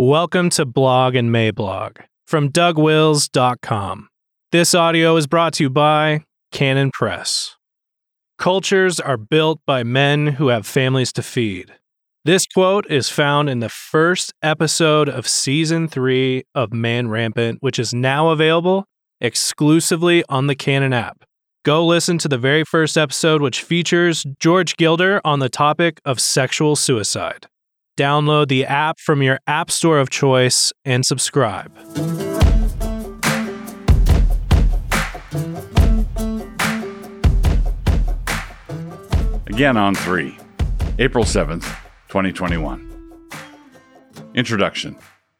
Welcome to Blog and Mablog from DougWils.com. This audio is brought to you by Canon Press. Cultures are built by men who have families to feed. This quote is found in the first episode of season three of Man Rampant, which is now available exclusively on the Canon app. Go listen to the very first episode, which features George Gilder on the topic of sexual suicide. Download the app from your app store of choice and subscribe. Again on 3, April 7th, 2021. Introduction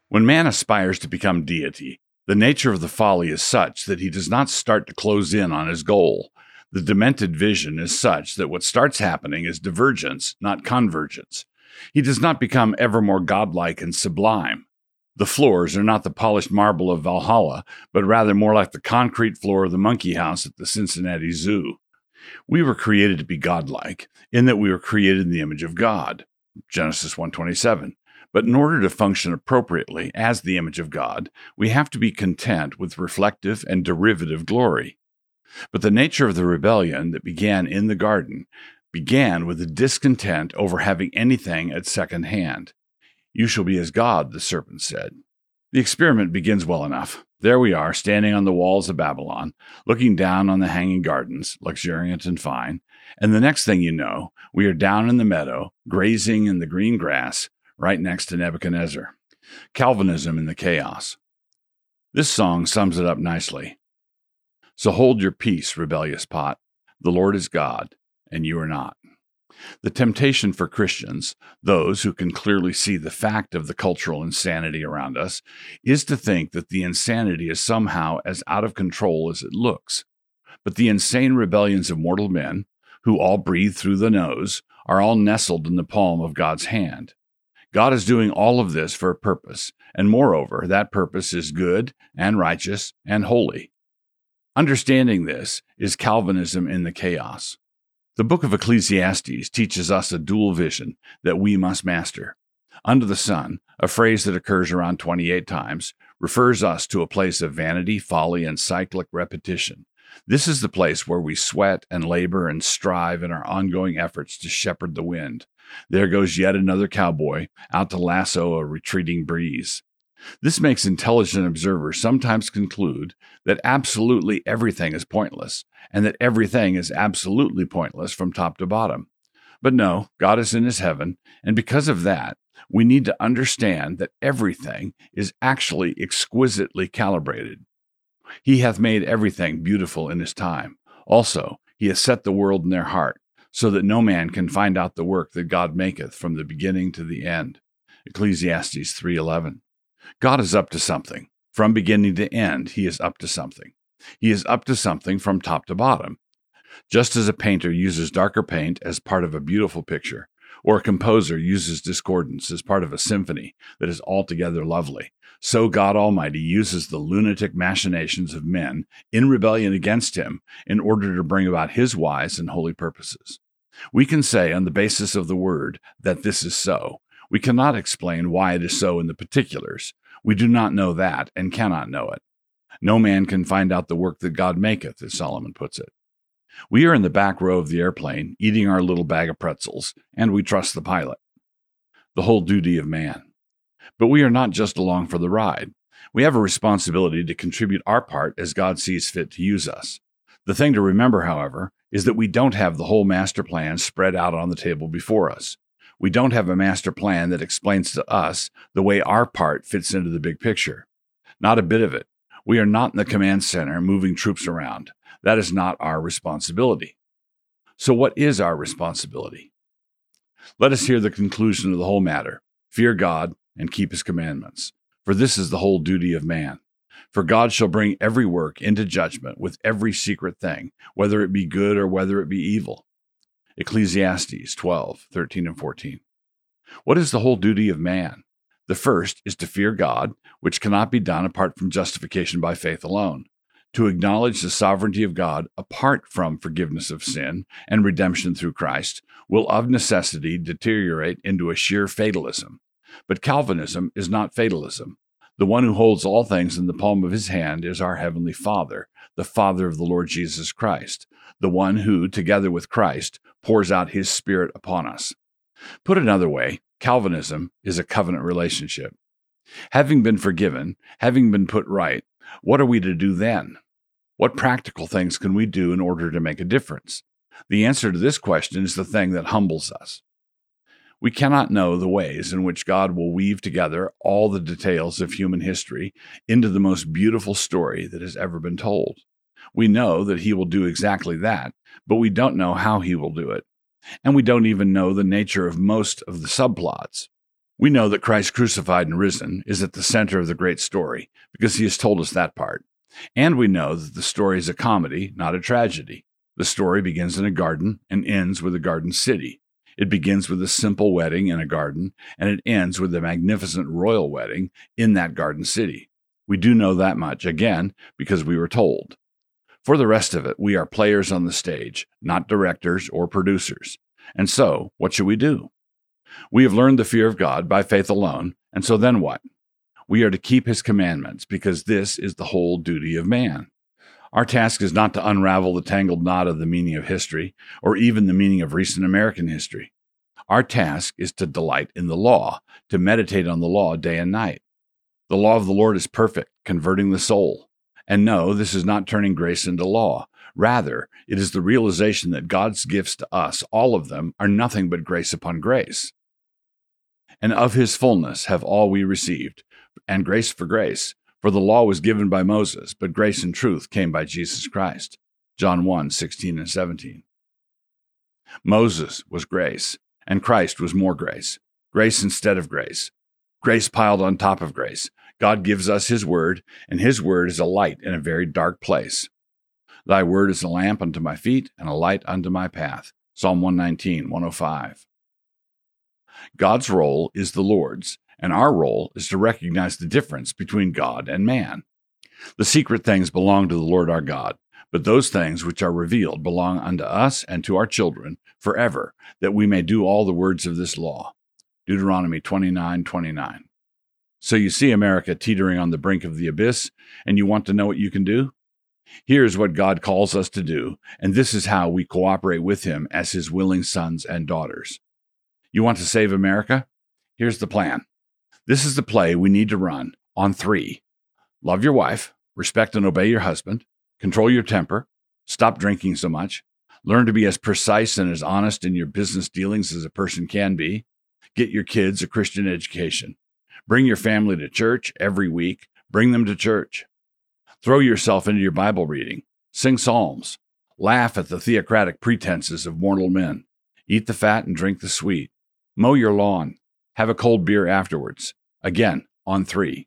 When man aspires to become deity, the nature of the folly is such that he does not start to close in on his goal. The demented vision is such that what starts happening is divergence, not convergence. He does not become ever more godlike and sublime. The floors are not the polished marble of Valhalla, but rather more like the concrete floor of the monkey house at the Cincinnati Zoo. We were created to be godlike, in that we were created in the image of God. Genesis 1:27. But in order to function appropriately as the image of God, we have to be content with reflective and derivative glory. But the nature of the rebellion that began in the garden began with a discontent over having anything at second hand. You shall be as God, the serpent said. The experiment begins well enough. There we are, standing on the walls of Babylon, looking down on the hanging gardens, luxuriant and fine. And the next thing you know, we are down in the meadow, grazing in the green grass, right next to Nebuchadnezzar. Calvinism in the chaos. This song sums it up nicely. So hold your peace, rebellious pot. The Lord is God, and you are not. The temptation for Christians, those who can clearly see the fact of the cultural insanity around us, is to think that the insanity is somehow as out of control as it looks. But the insane rebellions of mortal men, who all breathe through the nose, are all nestled in the palm of God's hand. God is doing all of this for a purpose, and moreover, that purpose is good and righteous and holy. Understanding this is Calvinism in the chaos. The book of Ecclesiastes teaches us a dual vision that we must master. Under the sun, a phrase that occurs around 28 times, refers us to a place of vanity, folly, and cyclic repetition. This is the place where we sweat and labor and strive in our ongoing efforts to shepherd the wind. There goes yet another cowboy out to lasso a retreating breeze. This makes intelligent observers sometimes conclude that absolutely everything is pointless and that everything is absolutely pointless from top to bottom. But no, God is in his heaven, and because of that, we need to understand that everything is actually exquisitely calibrated. He hath made everything beautiful in his time. Also, he has set the world in their heart, so that no man can find out the work that God maketh from the beginning to the end. Ecclesiastes 3:11. God is up to something. From beginning to end, he is up to something. He is up to something from top to bottom. Just as a painter uses darker paint as part of a beautiful picture, or a composer uses discordance as part of a symphony that is altogether lovely, so God Almighty uses the lunatic machinations of men in rebellion against Him in order to bring about His wise and holy purposes. We can say, on the basis of the Word, that this is so. We cannot explain why it is so in the particulars. We do not know that and cannot know it. No man can find out the work that God maketh, as Solomon puts it. We are in the back row of the airplane, eating our little bag of pretzels, and we trust the pilot. The whole duty of man. But we are not just along for the ride. We have a responsibility to contribute our part as God sees fit to use us. The thing to remember, however, is that we don't have the whole master plan spread out on the table before us. We don't have a master plan that explains to us the way our part fits into the big picture. Not a bit of it. We are not in the command center moving troops around. That is not our responsibility. So, what is our responsibility? Let us hear the conclusion of the whole matter fear God and keep his commandments, for this is the whole duty of man. For God shall bring every work into judgment with every secret thing, whether it be good or whether it be evil. Ecclesiastes 12, 13, and 14. What is the whole duty of man? The first is to fear God, which cannot be done apart from justification by faith alone. To acknowledge the sovereignty of God apart from forgiveness of sin and redemption through Christ will of necessity deteriorate into a sheer fatalism. But Calvinism is not fatalism. The one who holds all things in the palm of his hand is our Heavenly Father, the Father of the Lord Jesus Christ, the one who, together with Christ, pours out his Spirit upon us. Put another way, Calvinism is a covenant relationship. Having been forgiven, having been put right, what are we to do then? What practical things can we do in order to make a difference? The answer to this question is the thing that humbles us. We cannot know the ways in which God will weave together all the details of human history into the most beautiful story that has ever been told. We know that He will do exactly that, but we don't know how He will do it. And we don't even know the nature of most of the subplots. We know that Christ crucified and risen is at the center of the great story because He has told us that part. And we know that the story is a comedy, not a tragedy. The story begins in a garden and ends with a garden city. It begins with a simple wedding in a garden, and it ends with a magnificent royal wedding in that garden city. We do know that much, again, because we were told. For the rest of it, we are players on the stage, not directors or producers. And so, what should we do? We have learned the fear of God by faith alone, and so then what? We are to keep his commandments, because this is the whole duty of man. Our task is not to unravel the tangled knot of the meaning of history, or even the meaning of recent American history. Our task is to delight in the law, to meditate on the law day and night. The law of the Lord is perfect, converting the soul. And no, this is not turning grace into law. Rather, it is the realization that God's gifts to us, all of them, are nothing but grace upon grace. And of his fullness have all we received, and grace for grace. For the law was given by Moses, but grace and truth came by Jesus Christ. John 1 16 and 17. Moses was grace, and Christ was more grace. Grace instead of grace. Grace piled on top of grace. God gives us His word, and His word is a light in a very dark place. Thy word is a lamp unto my feet and a light unto my path. Psalm 119, 105. God's role is the Lord's, and our role is to recognize the difference between God and man. The secret things belong to the Lord our God, but those things which are revealed belong unto us and to our children forever, that we may do all the words of this law. Deuteronomy 29 29. So you see America teetering on the brink of the abyss, and you want to know what you can do? Here's what God calls us to do, and this is how we cooperate with Him as His willing sons and daughters. You want to save America? Here's the plan this is the play we need to run on three. Love your wife, respect and obey your husband, control your temper, stop drinking so much, learn to be as precise and as honest in your business dealings as a person can be, get your kids a Christian education, bring your family to church every week, bring them to church, throw yourself into your Bible reading, sing psalms, laugh at the theocratic pretenses of mortal men, eat the fat and drink the sweet, mow your lawn, have a cold beer afterwards, Again, on three.